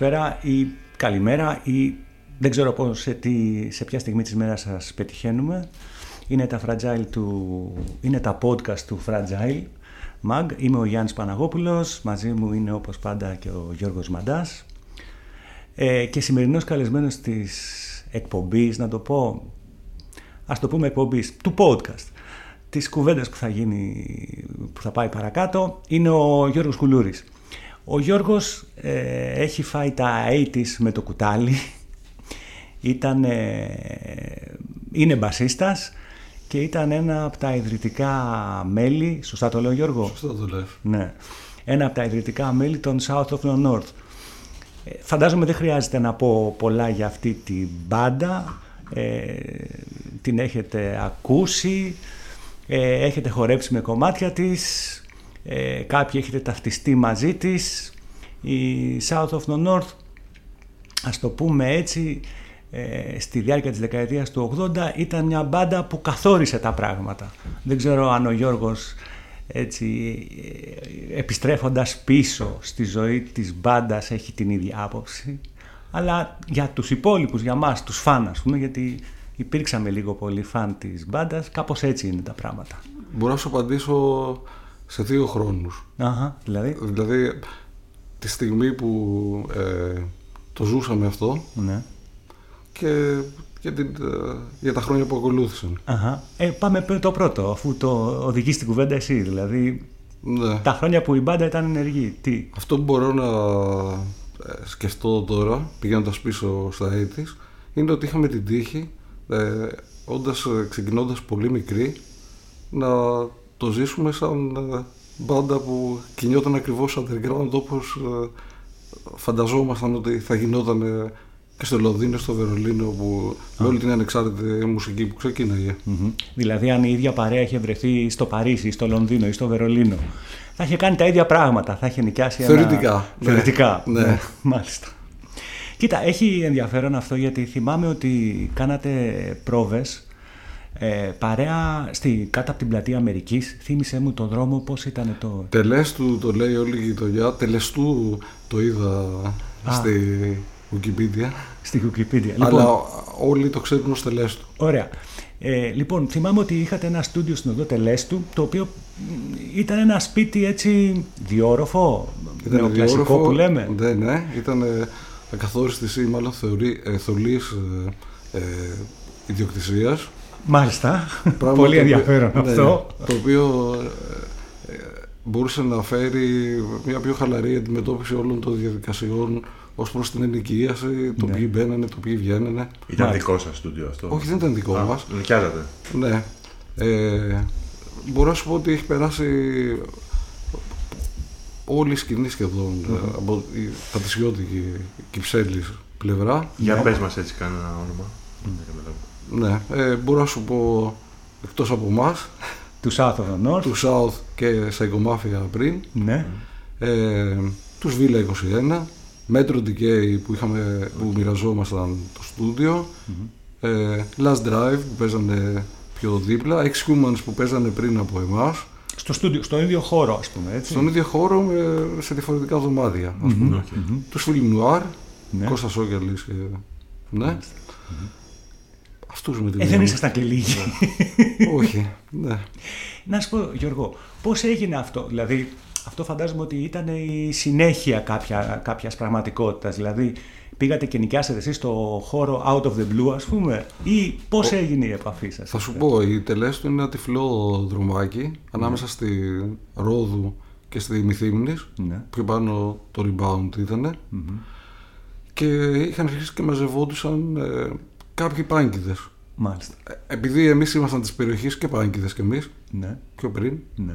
καλησπέρα ή καλημέρα ή δεν ξέρω πώς, σε, τι, σε ποια στιγμή της μέρας σας πετυχαίνουμε. Είναι τα, fragile του, είναι τα podcast του Fragile Mag. Είμαι ο Γιάννης Παναγόπουλος, μαζί μου είναι όπως πάντα και ο Γιώργος Μαντάς. Ε, και σημερινός καλεσμένος της εκπομπής, να το πω, ας το πούμε εκπομπής, του podcast, της κουβέντας που θα, γίνει, που θα πάει παρακάτω, είναι ο Γιώργος Κουλούρης. Ο Γιώργος ε, έχει φάει τα 80's με το κουτάλι, ήταν, είναι μπασίστας και ήταν ένα από τα ιδρυτικά μέλη, σωστά το λέω Γιώργο; Σωστά το λέω. Ναι. Ένα από τα ιδρυτικά μέλη των South of the North. Ε, φαντάζομαι δεν χρειάζεται να πω πολλά για αυτή την μπάντα. Ε, την έχετε ακούσει, ε, έχετε χορέψει με κομμάτια της, ε, κάποιοι έχετε ταυτιστεί μαζί της. Η South of the North, ας το πούμε έτσι, ε, στη διάρκεια της δεκαετίας του 80 ήταν μια μπάντα που καθόρισε τα πράγματα. Δεν ξέρω αν ο Γιώργος έτσι, ε, επιστρέφοντας πίσω στη ζωή της μπάντας έχει την ίδια άποψη αλλά για τους υπόλοιπους, για μας, τους φαν ας πούμε, γιατί υπήρξαμε λίγο πολύ φαν της μπάντας, κάπως έτσι είναι τα πράγματα. Μπορώ να σου απαντήσω σε δύο χρόνους. Αχα, δηλαδή; Δηλαδή, τη στιγμή που ε, το ζούσαμε αυτό Ναι. και για, την, ε, για τα χρόνια που ακολούθησαν. Αχα. Ε, πάμε με το πρώτο, αφού το οδηγείς την κουβέντα εσύ. Δηλαδή, Ναι. τα χρόνια που η μπάντα ήταν ενεργή. Τι; Αυτό που μπορώ να ε, σκεφτώ τώρα, πηγαίνοντας πίσω στα έτης, είναι ότι είχαμε την τύχη, ε, όντας, ε, ξεκινώντας πολύ μικρή, να το ζήσουμε σαν ε, μπάντα που κινιόταν ακριβώς underground όπως ε, φανταζόμασταν ότι θα γινόταν ε, και στο Λονδίνο, στο Βερολίνο, που, με όλη την ανεξάρτητη μουσική που ξεκίναγε. Μμμ. Δηλαδή, αν η ίδια παρέα είχε βρεθεί στο Παρίσι, ή στο Λονδίνο ή στο Βερολίνο, θα είχε κάνει τα ίδια πράγματα. Θα είχε νοικιάσει ένα. Θεωρητικά, ναι. Θεωρητικά. Ναι. Μάλιστα. Κοίτα, έχει ενδιαφέρον αυτό γιατί θυμάμαι ότι κάνατε πρόβες ε, παρέα στη, κάτω από την πλατεία Αμερικής. Θύμισε μου τον δρόμο, πώς ήταν το... Τελέστου το λέει όλη η γειτονιά. Τελεστού το είδα Α. στη Wikipedia. Στη Wikipedia. Αλλά Λοιπόν, όλοι το ξέρουν ως Τελέστου. Ωραία. Ε, λοιπόν, θυμάμαι ότι είχατε ένα στούντιο στην οδό Τελέστου, το οποίο μ, ήταν ένα σπίτι έτσι διόροφο, νεοκλασικό διόροφο. που λέμε. Ναι, ναι. Ήταν ε, ακαθόριστης ή μάλλον θεωρεί, ε, θολής ε, ε, ιδιοκτησίας. Μάλιστα. Πράγμα Πολύ το οποίο- ενδιαφέρον ναι, αυτό. Το οποίο ε, ε, μπορούσε να φέρει μια πιο χαλαρή αντιμετώπιση όλων των διαδικασιών ως προς την ενοικίαση, το Ναι. ποιοι μπαίνανε, το ποιοι βγαίνανε. Ήταν Μάλιστα. δικό σας στούντιο αυτό; Όχι, δεν ήταν δικό Α, μας. Νοικιάζατε. Ναι. Ε, μπορώ να σου πω ότι έχει περάσει όλη η σκηνή σχεδόν ε, από η πατησιώτικη Κυψέλης πλευρά. Για Ναι. πες μας έτσι κανένα όνομα. Δεν καταλαβαίνω. Ναι, ε, μπορώ να σου πω εκτός από εμάς, Τους South of the North. τους South και Psychomafia πριν, Ναι. ε, τους Villa 21, Metro Decay που, είχαμε, που μοιραζόμασταν το στούντιο, ε, Last Drive που παίζανε πιο δίπλα, Ex-Humans που παίζανε πριν από εμάς, Στο στούντιο, στον ίδιο χώρο, ας πούμε, έτσι. στον ίδιο χώρο με, σε διαφορετικά δωμάτια. Ας πούμε. Οκ. Τους Film Noir, Ναι. Κώστας Όγκαλης και... Ναι. Αυτούς με την Ε, δεν έννοια. ήσασταν και λίγοι. Όχι, ναι. Να σου πω, Γιώργο, πώς έγινε αυτό; Δηλαδή, αυτό φαντάζομαι ότι ήταν η συνέχεια κάποια, κάποιας πραγματικότητας. Δηλαδή, πήγατε και νοικιάσατε εσείς στο χώρο out of the blue, ας πούμε, ή πώς έγινε η επαφή σας; Θα σου πω, η Τελέστου είναι ένα τυφλό δρομάκι ανάμεσα στη Ρόδου και στη Μυθύμνης. Ναι. Πιο πάνω το rebound ήτανε. Και είχαν αρχίσει και μαζευόντουσαν ε, κάποιοι πάνκιδες. Μάλιστα. Ε, Επειδή εμείς ήμασταν της περιοχής και πάνκιδες κι εμείς, Ναι, πιο πριν, ναι.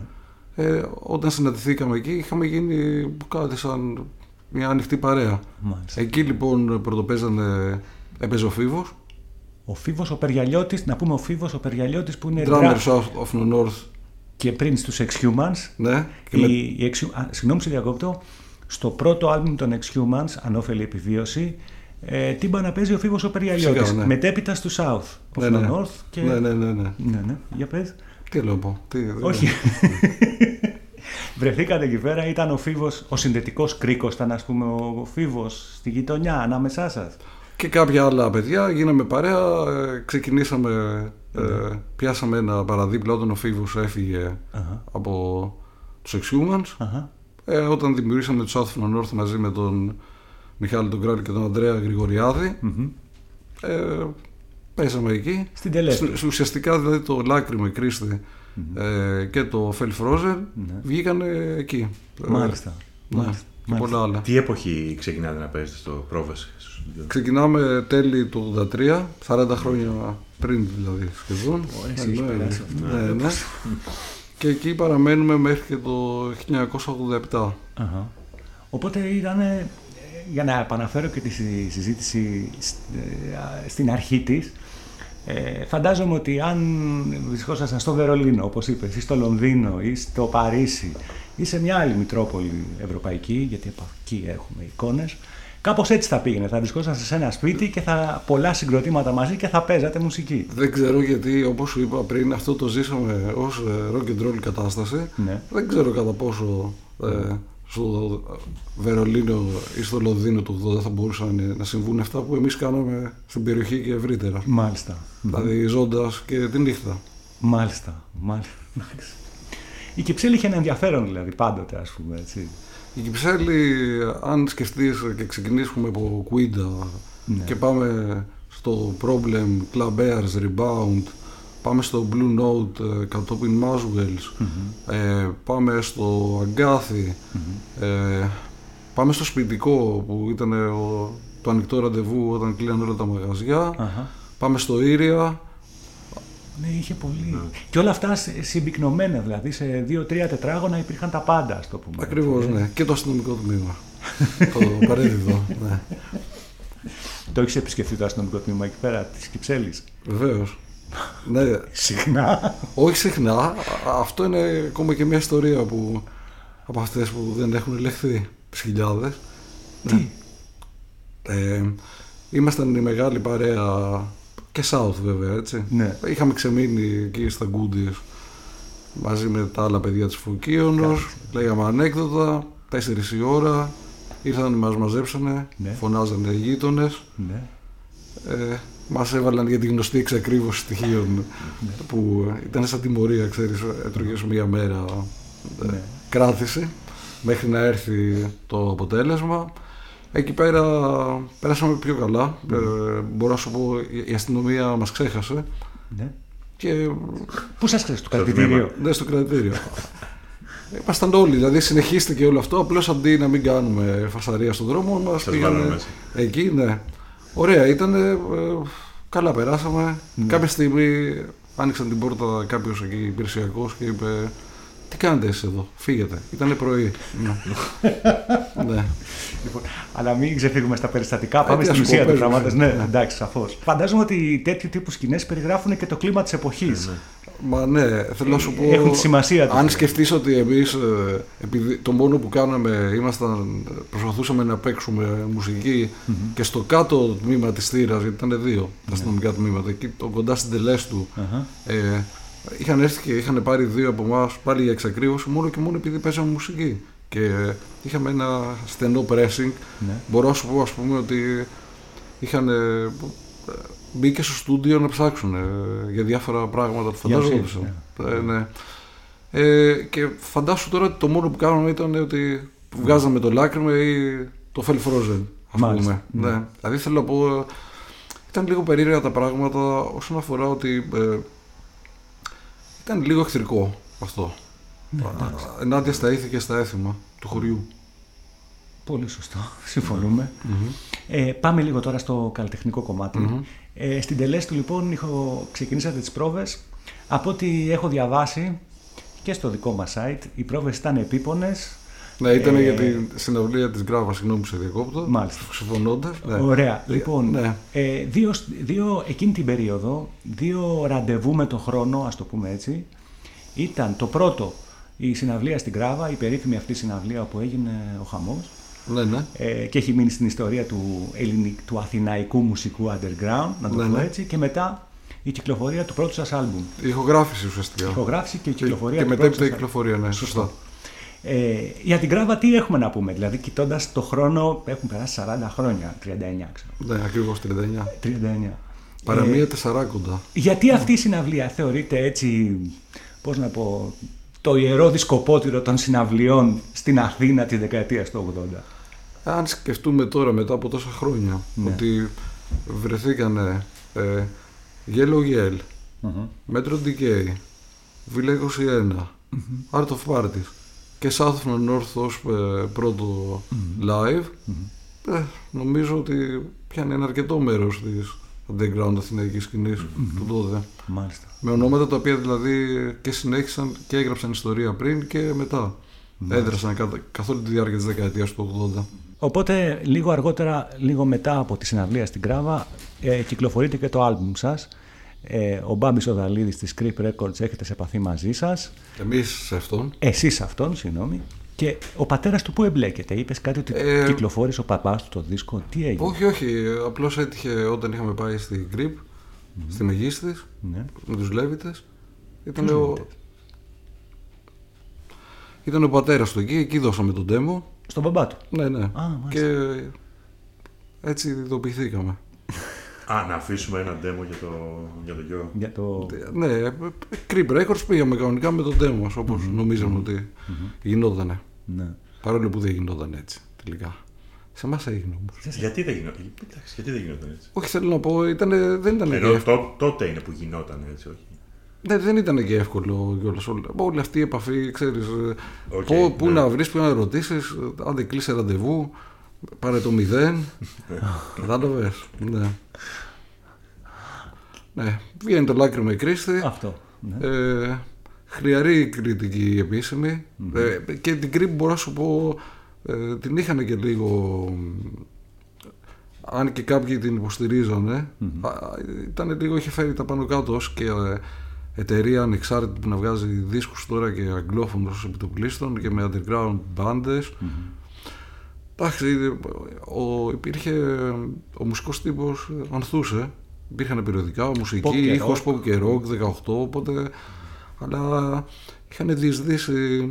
ε, όταν συναντηθήκαμε εκεί είχαμε γίνει κάτι σαν μια ανοιχτή παρέα. Μάλιστα. Εκεί λοιπόν πρωτοπαίζανε, έπαιζε ο Φίβος, Ο Φίβος ο Περιαλιώτης, να πούμε ο Φίβος ο Περιαλιώτης που είναι drummer dra- South of the North, και πριν στους Exhumans. ναι, και Η, με- η Exhu- α, συγγνώμη σε διακόπτω, στο πρώτο άλμπουμ των Exhumans, Ανώφελη Επιβίωση, ε, τύμπα να παίζει ο Φίβος ο Περιαλιώτης. Σιγά, ναι. Μετέπειτα του South of Ναι, the ναι. North. Και... ναι, ναι, ναι, ναι. ναι, ναι. Για πες. Τι λέω πω, τι, δεν- Όχι. Βρεθήκατε εκεί πέρα, ήταν ο Φίβος, ο συνδετικός κρίκος, ήταν ας πούμε ο Φίβος στη γειτονιά, ανάμεσά σας. Και κάποια άλλα παιδιά, γίναμε παρέα, ε, ξεκινήσαμε, ε, ναι. πιάσαμε ένα παραδίπλα όταν ο Φίβος από τους Exhumans. Ε, όταν δημιουργήσαμε το South from North μαζί με τον Μιχάλη τον Κράλη και τον Ανδρέα ε, πέσαμε εκεί. Στην τελέστη. Ουσιαστικά δηλαδή το Λάκρυμα, η κριστη ε, και το Fell Frozen mm βγήκαν εκεί. Μάλιστα. Ε, ναι, Και πολλά άλλα. Τι εποχή ξεκινάτε να παίζετε στο πρόβαση. Ξεκινάμε τέλη του 83, 40 χρόνια πριν δηλαδή σχεδόν. Ωραία, ναι, ναι, ναι. Και εκεί παραμένουμε μέχρι και το 1987. Οπότε ήταν, για να επαναφέρω και τη συζήτηση ε, στην αρχή της, ε, φαντάζομαι ότι αν βρισκόσασταν στο Βερολίνο, όπως είπες, ή στο Λονδίνο ή στο Παρίσι ή σε μια άλλη Μητρόπολη ευρωπαϊκή, γιατί από εκεί έχουμε εικόνες, Κάπως έτσι θα πήγαινε. Θα βρισκόσαστε σε ένα σπίτι και θα πολλά συγκροτήματα μαζί και θα παίζατε μουσική. Δεν ξέρω γιατί, όπως σου είπα πριν, αυτό το ζήσαμε ως ε, rock and roll κατάσταση. Ναι. Δεν ξέρω κατά πόσο ε, στο Βερολίνο ή στο Λονδίνο του 80 θα μπορούσαν να συμβούν αυτά που εμείς κάναμε στην περιοχή και ευρύτερα. Μάλιστα. Δηλαδή ζώντας και τη νύχτα. Μάλιστα. Μάλιστα. Η Κυψέλη είχε ένα ενδιαφέρον δηλαδή πάντοτε, ας πούμε. Έτσι. Η Κυψέλη, αν σκεφτείς και ξεκινήσουμε από Κουίντα ναι. και πάμε στο Problem, Club Airs, Rebound, πάμε στο Blue Note ε, κατόπιν Maswells, ε, πάμε στο αγκαθι ε, πάμε στο σπιτικό που ήταν το ανοιχτό ραντεβού όταν κλείναν όλα τα μαγαζια πάμε στο Ήρια, ναι, είχε πολύ. Ναι. Και όλα αυτά συμπυκνωμένα, δηλαδή σε δύο-τρία τετράγωνα υπήρχαν τα πάντα, στο πούμε. Ακριβώς, ναι. Και το αστυνομικό τμήμα. το παρέδιδο. Ναι. Το έχεις επισκεφθεί το αστυνομικό τμήμα εκεί πέρα της Κυψέλης; Βεβαίως. Ναι. Συχνά. Όχι συχνά. Αυτό είναι ακόμα και μια ιστορία που από αυτές που δεν έχουν ελεγχθεί τις χιλιάδες. Τι; Ναι. Ε, ήμασταν η μεγάλη παρέα και South βέβαια, έτσι. Ναι. Είχαμε ξεμείνει εκεί στα Goodies μαζί με τα άλλα παιδιά της Φωκίωνος, λέγαμε ανέκδοτα, 4 η ώρα, ήρθαν, μας μαζέψανε, ναι. φωνάζανε οι γείτονες, ναι. ε, μας έβαλαν για τη γνωστή εξακρίβωση στοιχείων ναι. που ήταν σαν τιμωρία, ξέρεις, έτρωγες μία μέρα ε, ναι. κράτηση μέχρι να έρθει το αποτέλεσμα. Εκεί πέρα πέρασαμε πιο καλά. Mm. Ε, μπορώ να σου πω, η αστυνομία μας ξέχασε. Ναι. Και... Πού σας ξέχασε, στο κρατητήριο; Ναι, στο κρατητήριο. Ήμασταν όλοι, δηλαδή συνεχίστηκε όλο αυτό. Απλώς αντί να μην κάνουμε φασαρία στον δρόμο, μας πήγανε εκεί. Ναι. Ωραία, ήταν. Ε, καλά, περάσαμε. Ναι. Κάποια στιγμή άνοιξαν την πόρτα κάποιος εκεί υπηρεσιακός και είπε: Τι κάνετε εσείς εδώ, φύγετε. Ήταν πρωί. ναι. ναι. Λοιπόν, αλλά μην ξεφύγουμε στα περιστατικά, πάμε στην ουσία του πράγματο. Ναι, εντάξει, σαφώς. Φαντάζομαι ότι τέτοιου τύπου σκηνές περιγράφουν και το κλίμα της εποχής. Ναι. Μα ναι, θέλω να σου πω. Έχουν τη σημασία τους. Αν σκεφτείς ότι εμείς ε, το μόνο που κάναμε ήμασταν, προσπαθούσαμε να παίξουμε και στο κάτω τμήμα της θύρας, γιατί ήταν δύο τα ναι. αστυνομικά τμήματα, εκεί το κοντά στην τελέστου. Ε, είχαν έρθει και είχαν πάρει δύο από εμάς πάλι για εξακρίβωση μόνο και μόνο επειδή παίζαμε μουσική και είχαμε ένα στενό pressing. Ναι. Μπορώ να σου πω ας πούμε ότι είχαν μπει και στο στούντιο να ψάξουν ε, για διάφορα πράγματα που φανταζόντουσαν. Ναι. Ε, ναι. Ε, και φαντάσου τώρα ότι το μόνο που κάναμε ήταν ότι βγάζαμε το λάκρυμα ή το fell frozen. Ας πούμε. Ναι. ναι. Δηλαδή θέλω να πω, ήταν λίγο περίεργα τα πράγματα όσον αφορά ότι ε, ήταν λίγο εχθρικό αυτό. Ναι, ενάντια στα ήθη και στα έθιμα του χωριού. Πολύ σωστό. Συμφωνούμε. Ε, πάμε λίγο τώρα στο καλλιτεχνικό Ε, στην τελέστη λοιπόν έχω, ξεκινήσατε τις πρόβες. Από ό,τι έχω διαβάσει και στο δικό μας site, οι πρόβες ήταν επίπονες. Ναι, ήταν ε, για την συναυλία της Γκράβα, συγγνώμη που σε διακόπτω. Μάλιστα. Συμφωνώντας. Ναι. Ωραία. Λοιπόν, ναι. ε, δύο, δύο, εκείνη την περίοδο, δύο ραντεβού με το χρόνο, ας το πούμε έτσι, ήταν το πρώτο η συναυλία στην Κράβα, η περίφημη αυτή συναυλία όπου έγινε ο χαμός ναι, ναι. Ε, και έχει μείνει στην ιστορία του, ελληνικ, του αθηναϊκού μουσικού underground, να το ναι, πω ναι. έτσι, και μετά η κυκλοφορία του πρώτου σας άλμπουμ. Η ηχογράφηση ουσιαστικά. Η ηχογράφηση και η κυκλοφορία και, του και πρώτου σας η κυκλοφορία, ναι, σωστά. Ε, για την Κράβα τι έχουμε να πούμε, δηλαδή κοιτώντας το χρόνο έχουν περάσει 40 χρόνια, 39 ξέρω. Ναι, ακριβώς 39. 39. Παραμία Ε, τεσσαράκοντα. γιατί αυτή η συναυλία θεωρείται έτσι, πώς να πω, το ιερό δισκοπότηρο των συναυλιών στην Αθήνα τη δεκαετία του 80. Αν σκεφτούμε τώρα μετά από τόσα χρόνια Ναι. ότι βρεθήκανε ε, Yellow Yell, Metro Decay, Villa 21, Art of Parties και South from North ως ε, πρώτο live, ε, νομίζω ότι πιάνει ένα αρκετό μέρος της underground αθηναϊκής σκηνής του τότε. Μάλιστα. Με ονόματα τα οποία δηλαδή και συνέχισαν και έγραψαν ιστορία πριν και μετά. Έδρασαν κα- καθ' όλη τη διάρκεια της δεκαετίας του 80. Οπότε λίγο αργότερα, λίγο μετά από τη συναυλία στην Κράβα, ε, κυκλοφορείται και το άλμπουμ σας. Ε, ο Μπάμπης Οδαλίδης της Creep Records έχετε σε επαφή μαζί σας. Εμείς σε αυτόν Εσείς αυτόν, συγγνώμη. Και ο πατέρας του που εμπλέκεται; Είπες κάτι ότι Ε, κυκλοφόρησε ο παπάς του το δίσκο. Τι έγινε; Όχι, όχι. Απλώς έτυχε όταν είχαμε πάει στη Grip, στη Μεγίστης, Ναι. με τους Λέβητες. Ήταν Ποιους ο... Λέβητες; Ήταν ο πατέρας του εκεί, εκεί δώσαμε τον demo. Στον μπαμπά του. Ναι, ναι. μάλιστα. και έτσι ειδοποιηθήκαμε. Α, να αφήσουμε ένα demo για το, για το γιο. Για το... Ναι, ε, Creep Records πήγαμε κανονικά με τον demo μας, όπως νομίζαμε ότι γινότανε. Ναι. Παρόλο που δεν γινόταν έτσι τελικά. Σε εμάς έγινε όμως. Γιατί δεν γινόταν. Εντάξει, γιατί δεν γινόταν έτσι; Όχι, θέλω να πω, ήτανε, δεν ήταν και Ενώ εύκολο. τό- τότε είναι που γινόταν έτσι, όχι; Ναι, δεν ήταν και εύκολο κιόλας. Όλη, όλη αυτή η επαφή, ξέρεις, ε, Οκ, πού, πού ναι. να βρεις, πού να ρωτήσεις, ε, αν δεν κλείσει ραντεβού, πάρε το μηδέν. Κατάλαβες, ναι. Ναι, βγαίνει το λάκρυμα η κρίστη. Αυτό. Ναι. Ε, χλιαρή κριτική επίσημη. Ε, και την κρύπη μπορώ να σου πω ε, την είχαν και λίγο αν και κάποιοι την υποστηρίζανε α, ήταν λίγο είχε φέρει τα πάνω κάτω ως και ε, εταιρεία ανεξάρτητη που να βγάζει δίσκους τώρα και αγγλόφωνος επιτοπλίστων και με underground bands Εντάξει, ο, υπήρχε ο μουσικός τύπος ε, ανθούσε υπήρχαν περιοδικά, Pop μουσική, και ήχος, rock. pop και rock 18 οπότε αλλά είχαν διεισδύσει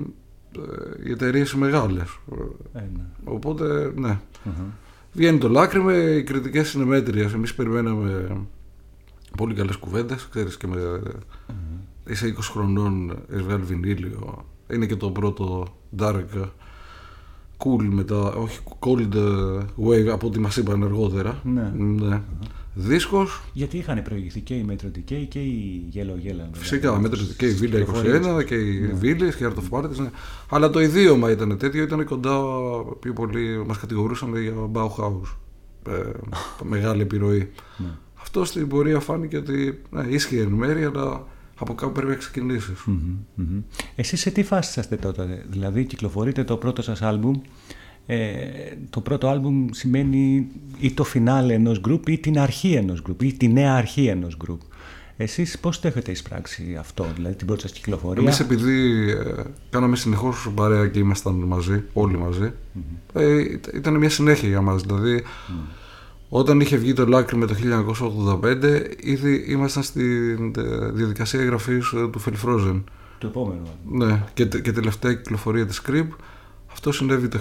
ε, οι εταιρείες μεγάλες Ε, ναι. οπότε ναι Βγαίνει το λάκρυμα, οι κριτικές είναι μέτριες. Εμείς περιμέναμε πολύ καλές κουβέντες, ξέρεις και με... Είσαι 20 χρονών, έχεις βγάλει βινίλιο. Είναι και το πρώτο dark cool μετά, όχι cold wave από ό,τι μας είπαν αργότερα. Ναι. ναι. Δίσκος, Γιατί είχαν προηγηθεί και η Metro Decay και η Yellow Yellow. δηλαδή, φυσικά, μέτρη και η στις Villa κυκλοφορίες. 21 και η Villas και η Art of Parties. Ναι. Αλλά το ιδίωμα ήταν τέτοιο, ήταν κοντά πιο πολύ, μας κατηγορούσαν για Bauhaus. Ε, μεγάλη επιρροή. Ναι. Αυτό στην πορεία φάνηκε ότι ναι, ίσχυε εν μέρη, αλλά από κάπου πρέπει να ξεκινήσεις. Μμμ, μμμ. Εσείς σε τι φάση είσαστε τότε, δηλαδή κυκλοφορείτε το πρώτο σας άλμπουμ, ε, το πρώτο άλμπουμ σημαίνει ή το φινάλε ενός γκρουπ ή την αρχή ενός γκρουπ ή τη νέα αρχή ενός γκρουπ. Εσείς πώς το έχετε εισπράξει αυτό, δηλαδή την πρώτη σας κυκλοφορία; Εμείς επειδή ε, κάναμε συνεχώς παρέα και ήμασταν μαζί, όλοι μαζί, ε, ήταν- ήταν μια συνέχεια για μας. Δηλαδή, όταν είχε βγει το Λάκρυ το 1985, ήδη ήμασταν στη ε, διαδικασία εγγραφής ε, του Fell Το επόμενο άλμπουμ. Ναι, και, τε- και τελευταία κυκλοφορία της Creep. Αυτό συνέβη το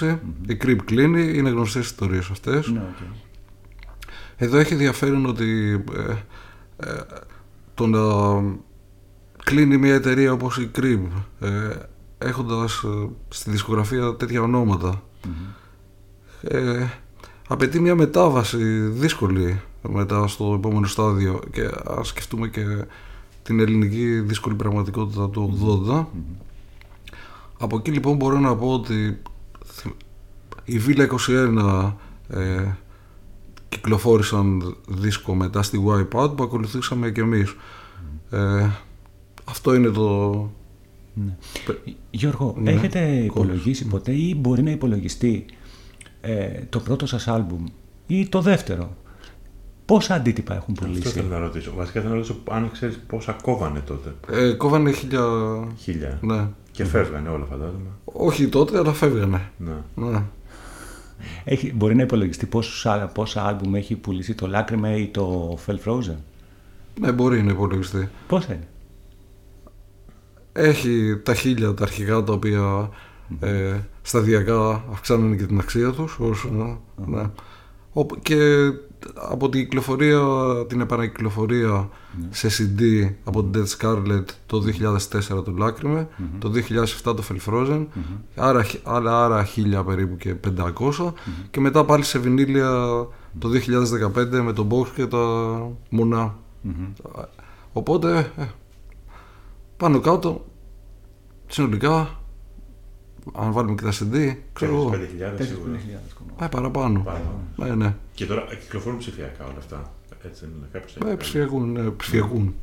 1986. Η Creep κλείνει, είναι γνωστές ιστορίες αυτές. Ναι, οκ. Εδώ έχει ενδιαφέρον ότι ε, ε, το να κλείνει μια εταιρεία όπως η Creep ε, έχοντας ε, στη δισκογραφία τέτοια ονόματα ε, απαιτεί μια μετάβαση δύσκολη μετά στο επόμενο στάδιο και ας σκεφτούμε και την ελληνική δύσκολη πραγματικότητα του 80 από εκεί λοιπόν μπορώ να πω ότι η Villa 21 ε, κυκλοφόρησαν δίσκο μετά στη Wipeout που ακολουθήσαμε και εμείς. Ε, αυτό είναι το... Ναι. Γιώργο, Ναι, έχετε υπολογίσει ποτέ ή μπορεί να υπολογιστεί ε, το πρώτο σας άλμπουμ ή το δεύτερο. Πόσα αντίτυπα έχουν Αυτό πουλήσει; θέλω να ρωτήσω. Βασικά θέλω να ρωτήσω αν ξέρεις πόσα κόβανε τότε. Ε, κόβανε χίλια... Χίλια. Ναι. Και φεύγανε όλα, φαντάζομαι. Όχι τότε, αλλά φεύγανε. Ναι. Ναι. Έχει, μπορεί να υπολογιστεί πόσους, α- πόσα άλμπουμ έχει πουλήσει το Λάκρυμα ή το Fell Frozen; ναι, μπορεί να υπολογιστεί. Πόσα είναι; έχει τα χίλια τα αρχικά τα οποία ε, σταδιακά αυξάνουν και την αξία τους ως, ναι. Ο- και από την κυκλοφορία, την επανακυκλοφορία σε CD από την Dead Scarlet το 2004 το Lacrime, το 2007 το Fell Frozen, άρα, χι- άρα, άρα χίλια περίπου και 500 και μετά πάλι σε βινίλια το 2015 με το Box και τα Μονά. Οπότε ε, πάνω κάτω συνολικά αν βάλουμε και τα CD ξέρω εγώ 5.000 4.000 σίγουρα. κομμάτια. πάει παραπάνω. Παραπάνω. Ναι, ναι. Και τώρα κυκλοφορούν ψηφιακά όλα αυτά. Έτσι δεν είναι. Κάποιος τα Ε, έχει κάνει. ψηφιακούν, ναι, ψηφιακούν.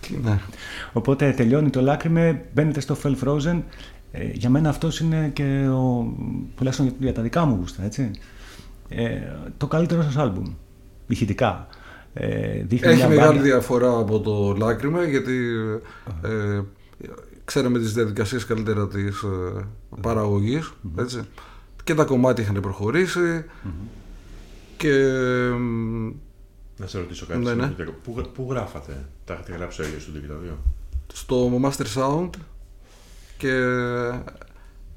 Και ναι. Οπότε τελειώνει το λάκρυμε, μπαίνετε στο Fell Frozen. Ε, για μένα αυτός είναι και ο, τουλάχιστον για, για τα δικά μου γούστα, έτσι. Ε, το καλύτερο σας άλμπουμ, ηχητικά. Ε, δείχνει Έχει μια μεγάλη μπάντα- διαφορά από το Λάκρυμε γιατί ε, ξέραμε τις διαδικασίες καλύτερα της ε, παραγωγής έτσι. και τα κομμάτια είχαν προχωρήσει. Και μ, Να σε ρωτήσω κάτι. Ναι, συγγνώμη, ναι. Πού, γρα- πού γράφατε, τα έχετε γράψει ο ίδιος του και τα δύο. στο Master Sound. Και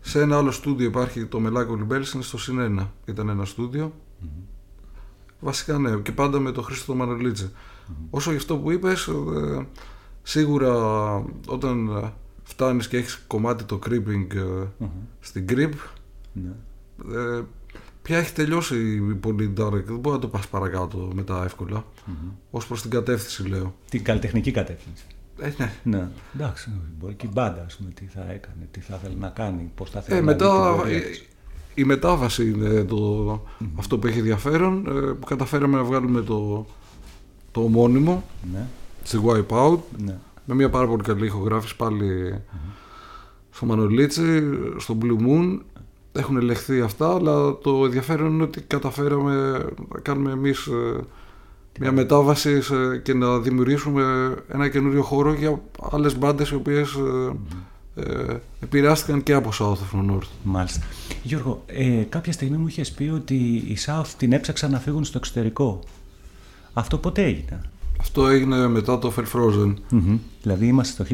σε ένα άλλο στούντιο υπάρχει το Melancholy Bells είναι στο Συνένα. Ήταν ένα στούντιο. Βασικά ναι. Και πάντα με το Χρήστο Μανολίτσε όσο για αυτό που είπες ε, σίγουρα όταν ε, φτάνεις και έχεις κομμάτι το creeping ε, στην grip Ναι. ε, πια έχει τελειώσει η πολύ dark δεν μπορεί να το πας παρακάτω μετά εύκολα ως προς την κατεύθυνση λέω Την καλλιτεχνική κατεύθυνση. ε, ναι. Ναι. Εντάξει, μπορεί και η μπάντα, ας πούμε, τι θα έκανε, τι θα ήθελε να κάνει, πώς θα θέλει Ε, να μετά δει την πορεία η, της. η μετάβαση είναι το, αυτό που έχει ενδιαφέρον ε, που καταφέραμε να βγάλουμε το, το ομώνυμο Ναι, στη Wipeout ναι. Με μια πάρα πολύ καλή ηχογράφηση πάλι στο Μανολίτσι, στο Blue Moon έχουν ελεγχθεί αυτά αλλά το ενδιαφέρον είναι ότι καταφέραμε να κάνουμε εμείς ε, μια μετάβαση σε- και να δημιουργήσουμε ένα καινούριο χώρο για άλλες μπάντες οι οποίες ε, ε, επηρεάστηκαν και από South of the North. Μάλιστα. Γιώργο, ε, κάποια στιγμή μου είχες πει ότι οι South την έψαξαν να φύγουν στο εξωτερικό. Αυτό πότε έγινε. Αυτό έγινε μετά το Fell Frozen, Μμμ. Δηλαδή είμαστε το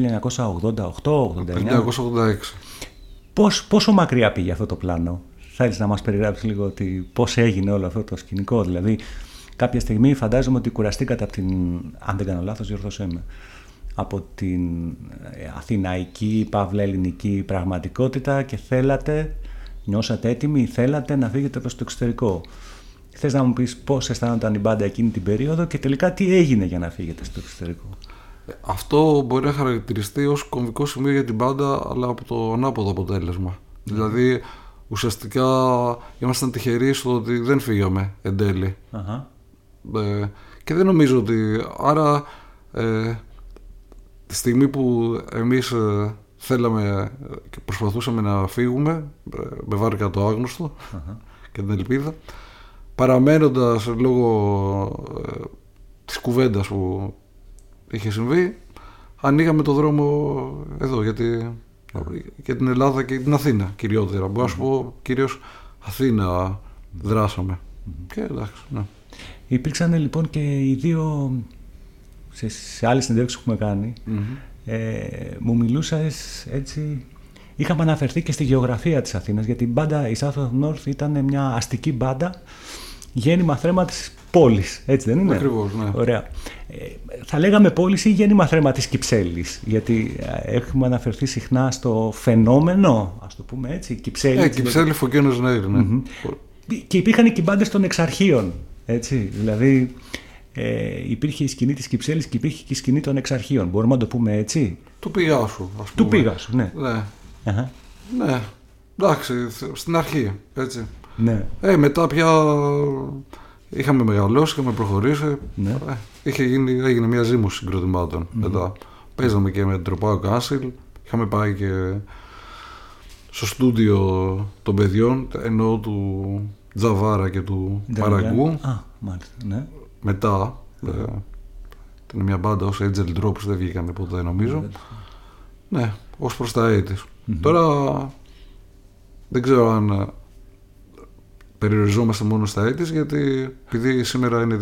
1988-89. 1986. Πώς, πόσο μακριά πήγε αυτό το πλάνο; Θέλεις να μας περιγράψεις λίγο ότι πώς έγινε όλο αυτό το σκηνικό; Δηλαδή κάποια στιγμή φαντάζομαι ότι κουραστήκατε από την, αν δεν κάνω λάθος διορθώσέ με, από την ε, αθηναϊκή, παύλα ελληνική πραγματικότητα και θέλατε, νιώσατε έτοιμοι, θέλατε να φύγετε προς το εξωτερικό. Θες να μου πεις πώς αισθάνονταν η μπάντα εκείνη την περίοδο και τελικά τι έγινε για να φύγετε στο εξωτερικό; Αυτό μπορεί να χαρακτηριστεί ως κομβικό σημείο για την πάντα, αλλά από το ανάποδο αποτέλεσμα. Δηλαδή, ουσιαστικά ήμασταν τυχεροί στο ότι δεν φύγαμε εν τέλει. Αχα. Ε, και δεν νομίζω ότι... Άρα, ε, τη στιγμή που εμείς ε, θέλαμε και προσπαθούσαμε να φύγουμε ε, με βάρκα το άγνωστο και την ελπίδα, παραμένοντας λόγω ε, της κουβέντας που είχε συμβεί, ανοίγαμε το δρόμο εδώ γιατί, για την Ελλάδα και την Αθήνα κυριότερα. Μπορώ να σου πω κυρίως Αθήνα δράσαμε. Και εντάξει, ναι. Υπήρξαν λοιπόν και οι δύο, σε, σε άλλες συνέντευξεις που έχουμε κάνει, ε, μου μιλούσες έτσι, είχαμε αναφερθεί και στη γεωγραφία της Αθήνας, γιατί η μπάντα, η South of North ήταν μια αστική μπάντα, γέννημα θρέμα της πόλης, έτσι δεν είναι; Ακριβώς, ναι. Ωραία. Ε, θα λέγαμε πόλης ή γέννημα θρέμα της Κυψέλης, γιατί ε, έχουμε αναφερθεί συχνά στο φαινόμενο, ας το πούμε έτσι, Κυψέλη. Ε, της Κυψέλη Φωκένος ναι, ναι. και υπήρχαν και οι μπάντε των εξαρχείων. Έτσι. Δηλαδή ε, υπήρχε η σκηνή της Κυψέλης και υπήρχε και η σκηνή των εξαρχείων. Μπορούμε να το πούμε έτσι; Του πήγα σου, ας Του πούμε. πήγα σου, ναι. Ναι, Αχα. ναι. Εντάξει, στην αρχή, έτσι. Ναι. Ε, μετά πια είχαμε μεγαλώσει, είχαμε προχωρήσει. Ναι. Ε, είχε γίνει, έγινε μια ζήμωση συγκροτημάτων μετά. Παίζαμε και με τον Τροπάο Κάσιλ, είχαμε πάει και στο στούντιο των παιδιών, ενώ του Τζαβάρα και του Παραγκού. Α, μάλιστα. Ναι. Μετά, ε, ήταν μια μπάντα ως Angel Drops, δεν βγήκανε ποτέ νομίζω. Ναι, ως προς τα 80's. Τώρα δεν ξέρω αν ε, περιοριζόμαστε μόνο στα έτης, γιατί επειδή σήμερα είναι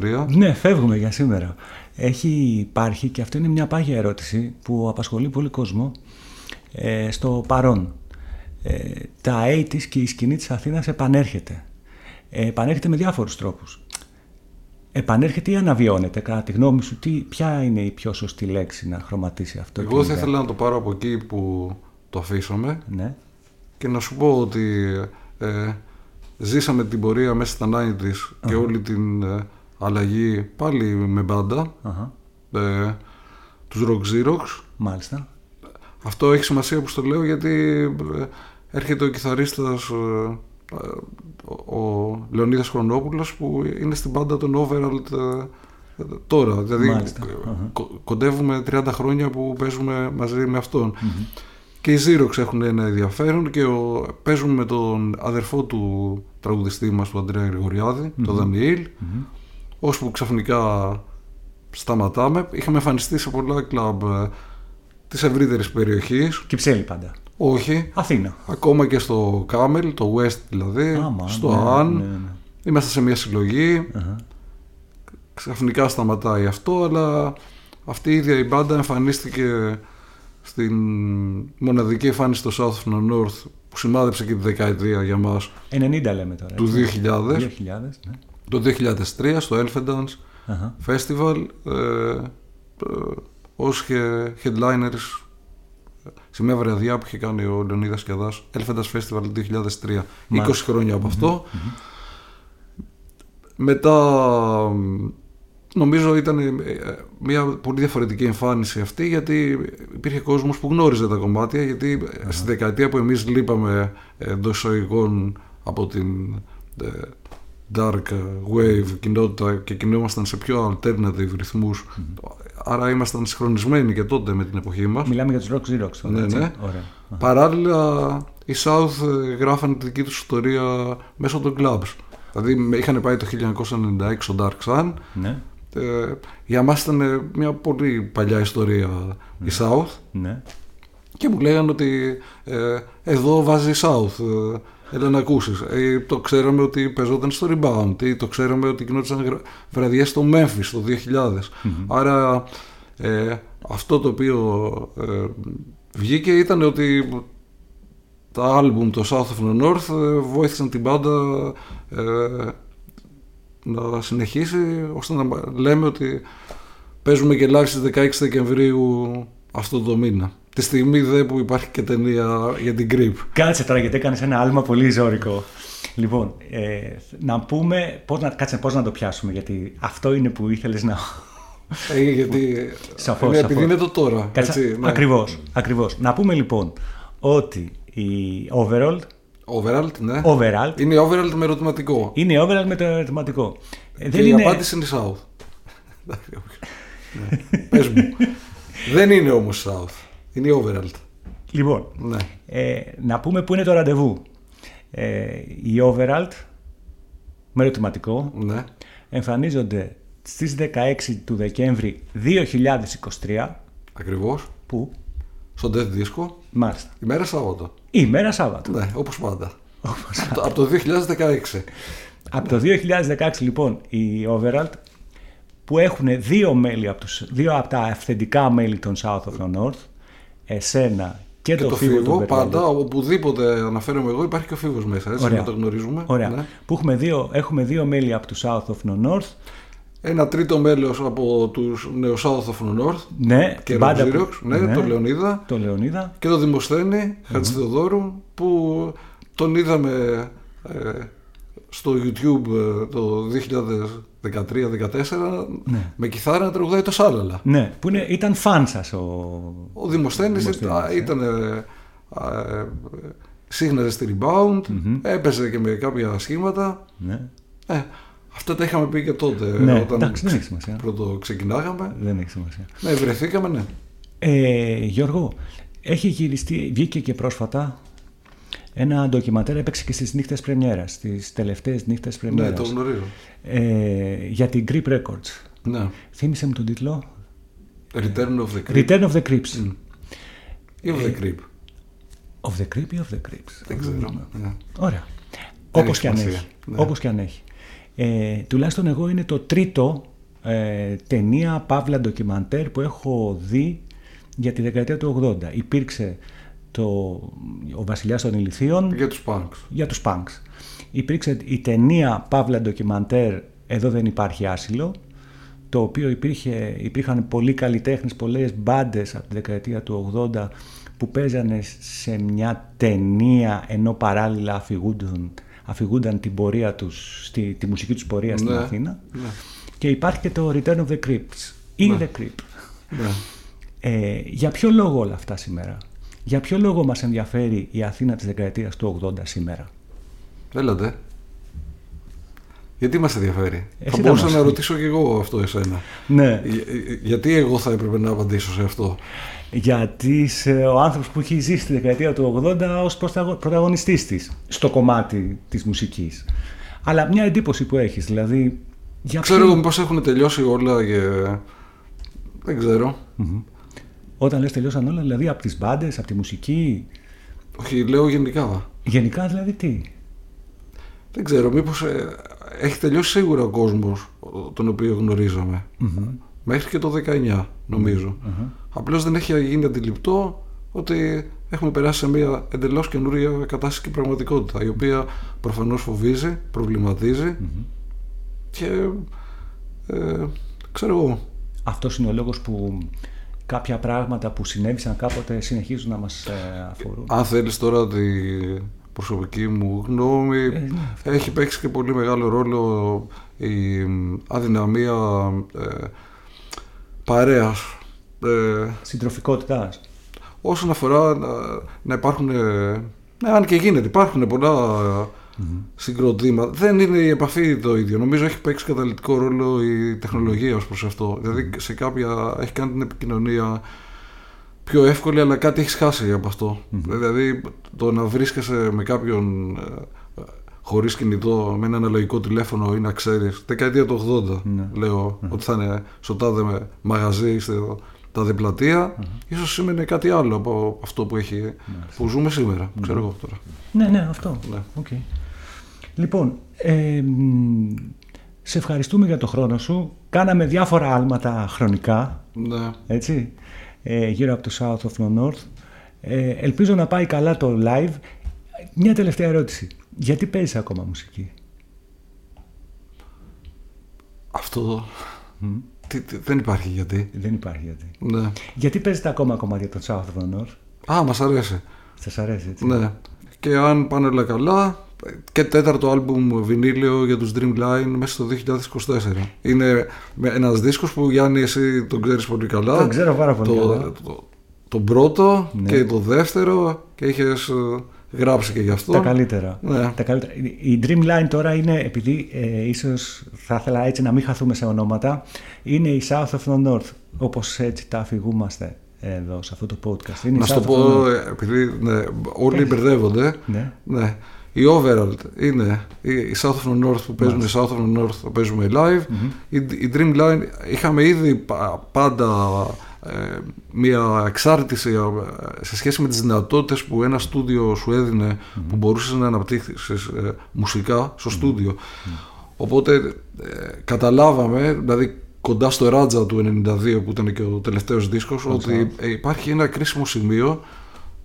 2023. Ναι, φεύγουμε για σήμερα. Έχει υπάρχει, και αυτό είναι μια πάγια ερώτηση που απασχολεί πολύ κόσμο, ε, στο παρόν. Ε, τα 80's και η σκηνή της Αθήνας επανέρχεται. Ε, επανέρχεται με διάφορους τρόπους. Επανέρχεται ή αναβιώνεται, κατά τη γνώμη σου, τι, ποια είναι η πιο σωστή λέξη να χρωματίσει αυτό. Εγώ θα ήθελα να το πάρω από εκεί που το αφήσαμε Ναι. και να σου πω ότι ε, ζήσαμε την πορεία μέσα στα 90's και όλη την ε, αλλαγή πάλι με μπάντα, Αχα. ε, τους Rock Xerox. Μάλιστα. Αυτό έχει σημασία που στο λέω γιατί ε, έρχεται ο κιθαρίστας ε, ε, ο ο Λεωνίδας Χρονόπουλος που είναι στην μπάντα των Overall ε, ε, τώρα. Δηλαδή Μάλιστα. ε, Αχα. κο- κοντεύουμε 30 χρόνια που παίζουμε μαζί με αυτον Και οι Xerox έχουν ένα ενδιαφέρον και ο, παίζουμε με τον αδερφό του τραγουδιστή μας, τον Αντρέα Γρηγοριάδη, τον Δανιήλ, ώσπου ξαφνικά σταματάμε. Είχαμε εμφανιστεί σε πολλά κλαμπ ε, της ευρύτερης περιοχής. Κυψέλη πάντα. Όχι, Αθήνα. ακόμα και στο Κάμελ, το West δηλαδή, Άμα, στο ναι, Αν. ναι, ναι. Είμαστε σε μια συλλογή. Αχα. Ξαφνικά σταματάει αυτό, αλλά αυτή η ίδια η μπάντα εμφανίστηκε στην μοναδική εμφάνιση στο South of the North που σημάδεψε και τη δεκαετία για μας 90 λέμε τώρα. του έτσι. 2000, 2000, ναι. το 2003 στο Elfendance Αχα. Festival ε, ε, ως he- headliners σε μια βραδιά που είχε κάνει ο Λεωνίδας Κιαδάς Elfendance Festival το 2003 20 Μάλιστα. χρόνια από αυτό μετά μ, νομίζω ήταν ε, μια πολύ διαφορετική εμφάνιση αυτή γιατί υπήρχε κόσμος που γνώριζε τα κομμάτια γιατί ε, στη δεκαετία που εμείς λείπαμε εντός εισαγωγικών από την ε, dark wave κοινότητα και κινούμασταν σε πιο alternative ρυθμούς άρα ήμασταν συγχρονισμένοι και τότε με την εποχή μας Μιλάμε για τους Rock Xerox τώρα, Ναι, έτσι. ναι. Ωραία. Παράλληλα, οι South ε, γράφανε τη δική τους ιστορία μέσω των clubs. Δηλαδή με- είχαν πάει το 1996 στο Dark Sun. Ναι, Ε, για μας ήταν ε, μια πολύ παλιά ιστορία η South ναι. και μου λέγανε ότι ε, εδώ βάζει South. Ε, έλα να ακούσεις. Ε, το ξέραμε ότι παίζονταν στο Rebound ή το ξέραμε ότι γινόταν γρα- βραδιές στο Memphis το 2000. Άρα ε, αυτό το οποίο ε, βγήκε ήταν ότι τα άλμπουμ το South of the North ε, βοήθησαν την πάντα ε, να συνεχίσει ώστε να λέμε ότι παίζουμε και live στις 16 Δεκεμβρίου αυτό το μήνα. Τη στιγμή δε που υπάρχει και ταινία για την Grip. Κάτσε τώρα γιατί έκανες ένα άλμα πολύ ζώρικο. Λοιπόν, ε, να πούμε, πώς να, κάτσε πώς να το πιάσουμε, γιατί αυτό είναι που ήθελες να... Ε, γιατί Σαφώς, είναι, επειδή σαφώς. είναι το τώρα. Κάτσε, έτσι, ναι. ακριβώς, ακριβώς. Να πούμε λοιπόν ότι η overall, Overall, ναι. overall Είναι overall με ερωτηματικό. είναι overall με το ερωτηματικό. Ε, και η απάντηση είναι South. ναι. Πες μου. Δεν είναι όμως South. Είναι overall. Λοιπόν, Ναι. ε, να πούμε πού είναι το ραντεβού. Ε, η overall με ερωτηματικό ναι. εμφανίζονται στις 16 του Δεκέμβρη 2023 Ακριβώς. που Στο Death Disco. μάλιστα Ημέρα Σάββατο. ημέρα Σάββατο. Ναι, όπως πάντα. Από το- Από το 2016. Από το 2016 λοιπόν οι Overalt που έχουν δύο μέλη από, τους, δύο από τα αυθεντικά μέλη των South of the North εσένα και, Και το, το Φίβο φίβο, του πάντα, οπουδήποτε αναφέρομαι εγώ, υπάρχει και ο φίβος μέσα, έτσι, Ωραία. να το γνωρίζουμε. Ωραία. Ναι. Που έχουμε δύο, έχουμε δύο μέλη από τους South of the North. Ένα τρίτο μέλος από τους νέου South of the North Ναι, και την μπάντα Rock που- Xerox, ναι, τον Λεωνίδα Το Λεωνίδα. και τον Δημοσθένη Χατζηθεοδόρου που τον είδαμε ε, στο YouTube ε, το 2013-2014 Ναι. με κιθάρα να τραγουδάει το Σάλαλα. Ναι, που είναι, ήταν φαν σας ο. Ο Δημοσθένης Δημοσθένης, ήταν, ε. ήταν ε, ε, σύγχναζε στη Rebound, έπαιζε και με κάποια σχήματα. Ναι, Ε, αυτά τα είχαμε πει και τότε Ναι, όταν εντάξει, δεν έχει σημασία. πρώτο ξεκινάγαμε. δεν έχει σημασία. Ναι, βρεθήκαμε, ναι. Ε, Γιώργο, έχει γυριστεί, βγήκε και πρόσφατα ένα ντοκιματέρ, έπαιξε και στις νύχτες πρεμιέρας, στις τελευταίες νύχτες Ναι, πρεμιέρας. το γνωρίζω. ε, για την Grip Records. Ναι. Θύμισε μου τον τίτλο. Return of the Creep. Return of the Crips. Ή of the Creep. Of the Creep ή of the Crips. Δεν ξέρω. Ναι. Ωραία. Όπως και, αν σημασία. έχει. Ναι. Όπως και αν έχει. Ε, τουλάχιστον εγώ είναι το τρίτο ε, ταινία, παύλα, ντοκιμαντέρ που έχω δει για τη δεκαετία του 80. Υπήρξε το, ο Βασιλιάς των Ηλιθίων Για τους punks. για τους punks. Υπήρξε η ταινία παύλα ντοκιμαντέρ «Εδώ δεν υπάρχει άσυλο» το οποίο υπήρχε, υπήρχαν πολλοί καλλιτέχνες, πολλές μπάντες από τη δεκαετία του 80 που παίζανε σε μια ταινία ενώ παράλληλα αφηγούνταν, αφηγούνταν την πορεία τους, στη, τη μουσική τους πορεία στην Ναι, Αθήνα. ναι. Και υπάρχει και το Return of the Crypts. In Ναι. the Crypt. Ναι. Ε, για ποιο λόγο όλα αυτά σήμερα; Για ποιο λόγο μας ενδιαφέρει η Αθήνα της δεκαετίας του 80 σήμερα; Έλατε. Γιατί μας ενδιαφέρει; Εσύ θα θα μπορούσα μας- να ρωτήσω και εγώ αυτό εσένα. Ναι. Για- γιατί εγώ θα έπρεπε να απαντήσω σε αυτό; Γιατί είσαι ο άνθρωπος που έχει ζήσει τη δεκαετία του 80 ως πρωταγω- πρωταγωνιστής της στο κομμάτι της μουσικής. Αλλά μια εντύπωση που έχεις, δηλαδή... Για Ξέρω ποιο- εγώ μήπως έχουν τελειώσει όλα και... Δεν ξέρω. Όταν λες τελειώσαν όλα, δηλαδή από τις μπάντες, από τη μουσική, Όχι, λέω γενικά. γενικά δηλαδή τι; Δεν ξέρω, μήπως ε, έχει τελειώσει σίγουρα ο κόσμος ο- τον οποίο γνωρίζαμε. Μέχρι και το 19 νομίζω. Απλώς δεν έχει γίνει αντιληπτό ότι έχουμε περάσει σε μια εντελώς καινούρια κατάσταση και πραγματικότητα η οποία προφανώς φοβίζει, προβληματίζει και ε, ξέρω εγώ. Αυτός είναι ο λόγος που κάποια πράγματα που συνέβησαν κάποτε συνεχίζουν να μας ε, αφορούν. Αν θέλεις τώρα τη προσωπική μου γνώμη, ναι, έχει παίξει και πολύ μεγάλο ρόλο η αδυναμία ε, παρέας. Ε, Συντροφικότητας. όσον αφορά να, να υπάρχουν, ε, ναι, αν και γίνεται, υπάρχουν πολλά συγκροτήματα. Δεν είναι η επαφή το ίδιο. Νομίζω έχει παίξει καταλητικό ρόλο η τεχνολογία ως προς αυτό. Δηλαδή σε κάποια έχει κάνει την επικοινωνία πιο εύκολη, αλλά κάτι έχεις χάσει από αυτό. Δηλαδή το να βρίσκεσαι με κάποιον ε, χωρίς κινητό, με ένα αναλογικό τηλέφωνο ή να ξέρεις, δεκαετία του 80 Ναι. λέω, ότι θα είναι στο τάδε με- μαγαζί, στο τάδε πλατεία, ίσως σήμαινε κάτι άλλο από αυτό που, έχει, που ζούμε σήμερα, ξέρω εγώ τώρα. Ναι, ναι, αυτό. Ναι. Οκ. Λοιπόν, ε, μ, σε ευχαριστούμε για το χρόνο σου. Κάναμε διάφορα άλματα χρονικά, Ναι. έτσι, ε, γύρω από το South of the North. Ε, ελπίζω να πάει καλά το live. Μια τελευταία ερώτηση. Γιατί παίζεις ακόμα μουσική; Αυτό τι- τι- δεν υπάρχει γιατί. Δεν υπάρχει γιατί. Ναι. Γιατί παίζετε ακόμα κομμάτια των South of the North? Α, μας αρέσει. Σας αρέσει, έτσι. Ναι. Και αν πάνε όλα καλά, και τέταρτο άλμπουμ βινίλιο για τους Dreamline μέσα στο 2024. Είναι με- ένας δίσκος που Γιάννη εσύ τον ξέρεις πολύ καλά. Τον ξέρω πάρα πολύ το, καλά. Το, τον πρώτο Ναι. και το δεύτερο και είχες ε, γράψει και γι' αυτό. Τα καλύτερα. Ναι. Τα καλύτερα. Η Dreamline τώρα είναι, επειδή ε, ίσως θα ήθελα έτσι να μην χαθούμε σε ονόματα, είναι η South of the North, όπως έτσι τα αφηγούμαστε εδώ σε αυτό το podcast. Είναι η Να σου South το of the πω, North. ε, επειδή ναι, όλοι μπερδεύονται. Ναι. Ναι. Η Overall είναι η η South of the North που παίζουμε South of the North που παίζουμε live. Η, η Dreamline είχαμε ήδη πα- πάντα ε, μια εξάρτηση ε, σε σχέση με τις δυνατότητες που ένα στούντιο σου έδινε που μπορούσες να αναπτύξεις ε, μουσικά στο στούντιο. Οπότε ε, καταλάβαμε, δηλαδή κοντά στο Ράτζα του 92 που ήταν και ο τελευταίος δίσκος, ότι ε, υπάρχει ένα κρίσιμο σημείο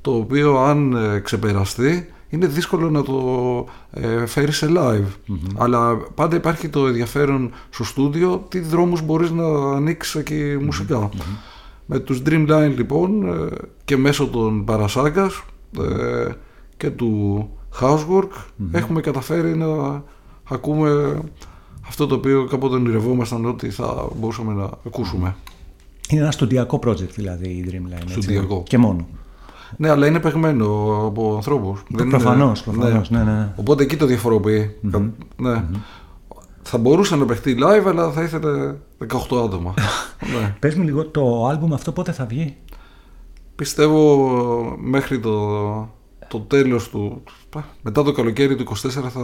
το οποίο αν ε, ξεπεραστεί είναι δύσκολο να το ε, φέρει σε live. Αλλά πάντα υπάρχει το ενδιαφέρον στο στούντιο τι δρόμους μπορείς να ανοίξεις εκεί μουσικά. Με τους Dreamline λοιπόν ε, και μέσω των Παρασάγκας ε, και του Housework έχουμε καταφέρει να ακούμε αυτό το οποίο κάποτε ονειρευόμασταν ότι θα μπορούσαμε να ακούσουμε. Είναι ένα στοντιακό project δηλαδή η Dreamline. έτσι. Στοντιακό. Και μόνο. Ναι, αλλά είναι παιγμένο από ανθρώπους. Προφανώς, προφανώς, ναι, ναι, ναι. Οπότε εκεί το διαφοροποιεί. Κα- Ναι. Θα μπορούσε να παιχτεί live, αλλά θα ήθελε 18 άτομα. ναι. Πες μου λίγο, το άλμπουμ αυτό πότε θα βγει; Πιστεύω μέχρι το, το τέλος του... Μετά το καλοκαίρι του 24 θα,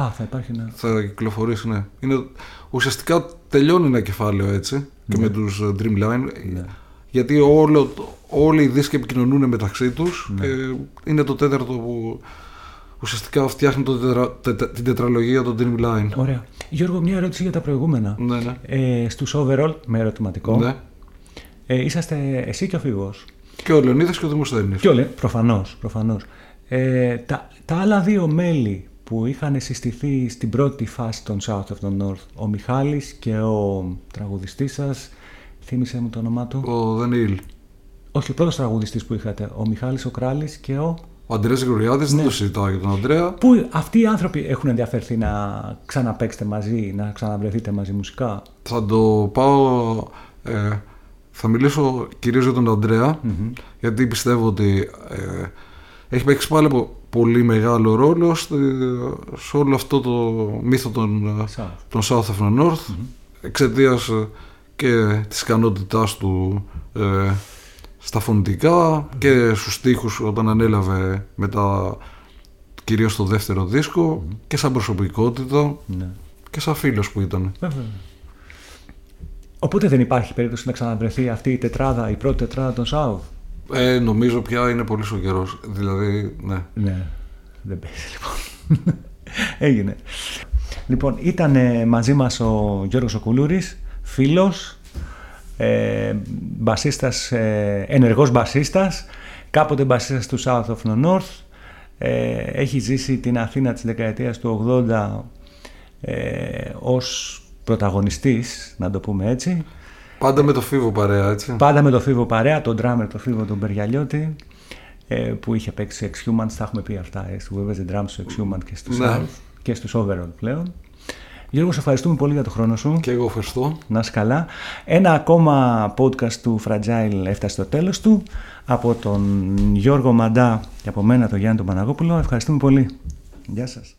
Α, θα υπάρχει ένα... θα κυκλοφορήσει, ναι. Είναι, ουσιαστικά τελειώνει ένα κεφάλαιο έτσι και με τους ε, Dreamline. Γιατί όλο, το- όλοι οι δίσκοι επικοινωνούν μεταξύ τους και είναι το τέταρτο που ουσιαστικά φτιάχνει το τετρα, τετρα, την τετραλογία των Dreamline. Ωραία. Γιώργο, μια ερώτηση για τα προηγούμενα. Ναι, ναι. Ε, στους overall, με ερωτηματικό, ναι. ε, είσαστε εσύ και ο Φίβος. Και ο Λεωνίδας και ο Δημοσθένης. Και ο Λε... προφανώς, προφανώς. Ε, τα, τα άλλα δύο μέλη που είχαν συστηθεί στην πρώτη φάση των South of the North, ο Μιχάλης και ο τραγουδιστής σας, θύμισε μου το όνομά του. Ο Δανίλ. Όχι, ο πρώτος τραγουδιστής που είχατε, ο Μιχάλης, ο Κράλης και ο... Ο Αντρέας Γρηγοριάδης Ναι. δεν το συζητάω για τον Αντρέα. Πού αυτοί οι άνθρωποι έχουν ενδιαφερθεί να ξαναπαίξετε μαζί, να ξαναβρεθείτε μαζί μουσικά; Θα το πάω... Ε, θα μιλήσω κυρίως για τον αντρεα γιατί πιστεύω ότι ε, έχει παίξει πάλι πο- πολύ μεγάλο ρόλο στη- σε όλο αυτό το μύθο των, ε, South. των South of the North εξαιτίας ε, και της ικανότητάς του ε, στα φωνητικά και στους στίχους όταν ανέλαβε μετά κυρίως το δεύτερο δίσκο και σαν προσωπικότητα Ναι. και σαν φίλος που ήταν. Βέβαια. Οπότε δεν υπάρχει περίπτωση να ξαναβρεθεί αυτή η τετράδα, η πρώτη τετράδα των South. Ε, νομίζω πια είναι πολύ ο καιρός. Δηλαδή, ναι. Ναι, δεν παίζει λοιπόν. Έγινε. Λοιπόν, ήταν ε, μαζί μας ο Γιώργος Οκουλούρης, φίλος, ε, μπασίστας, ε, ενεργός μπασίστας, κάποτε μπασίστας του South of the North. Ε, έχει ζήσει την Αθήνα της δεκαετίας του 80 ε, ως πρωταγωνιστής, να το πούμε έτσι. Πάντα με το φίβο παρέα, έτσι. Πάντα με το Φίβο παρέα, τον drummer το Φίβο τον Μπεργιαλιώτη, ε, που είχε παίξει Ex Humans, τα έχουμε πει αυτά, ε, που έβαζε drums στο Ex Human και στους Ναι. South και στους Overall πλέον. Γιώργο, σε ευχαριστούμε πολύ για τον χρόνο σου. Και εγώ ευχαριστώ. Να είσαι καλά. Ένα ακόμα podcast του Fragile έφτασε στο τέλος του. Από τον Γιώργο Μαντά και από μένα τον Γιάννη τον Παναγόπουλο. Ευχαριστούμε πολύ. Γεια σας.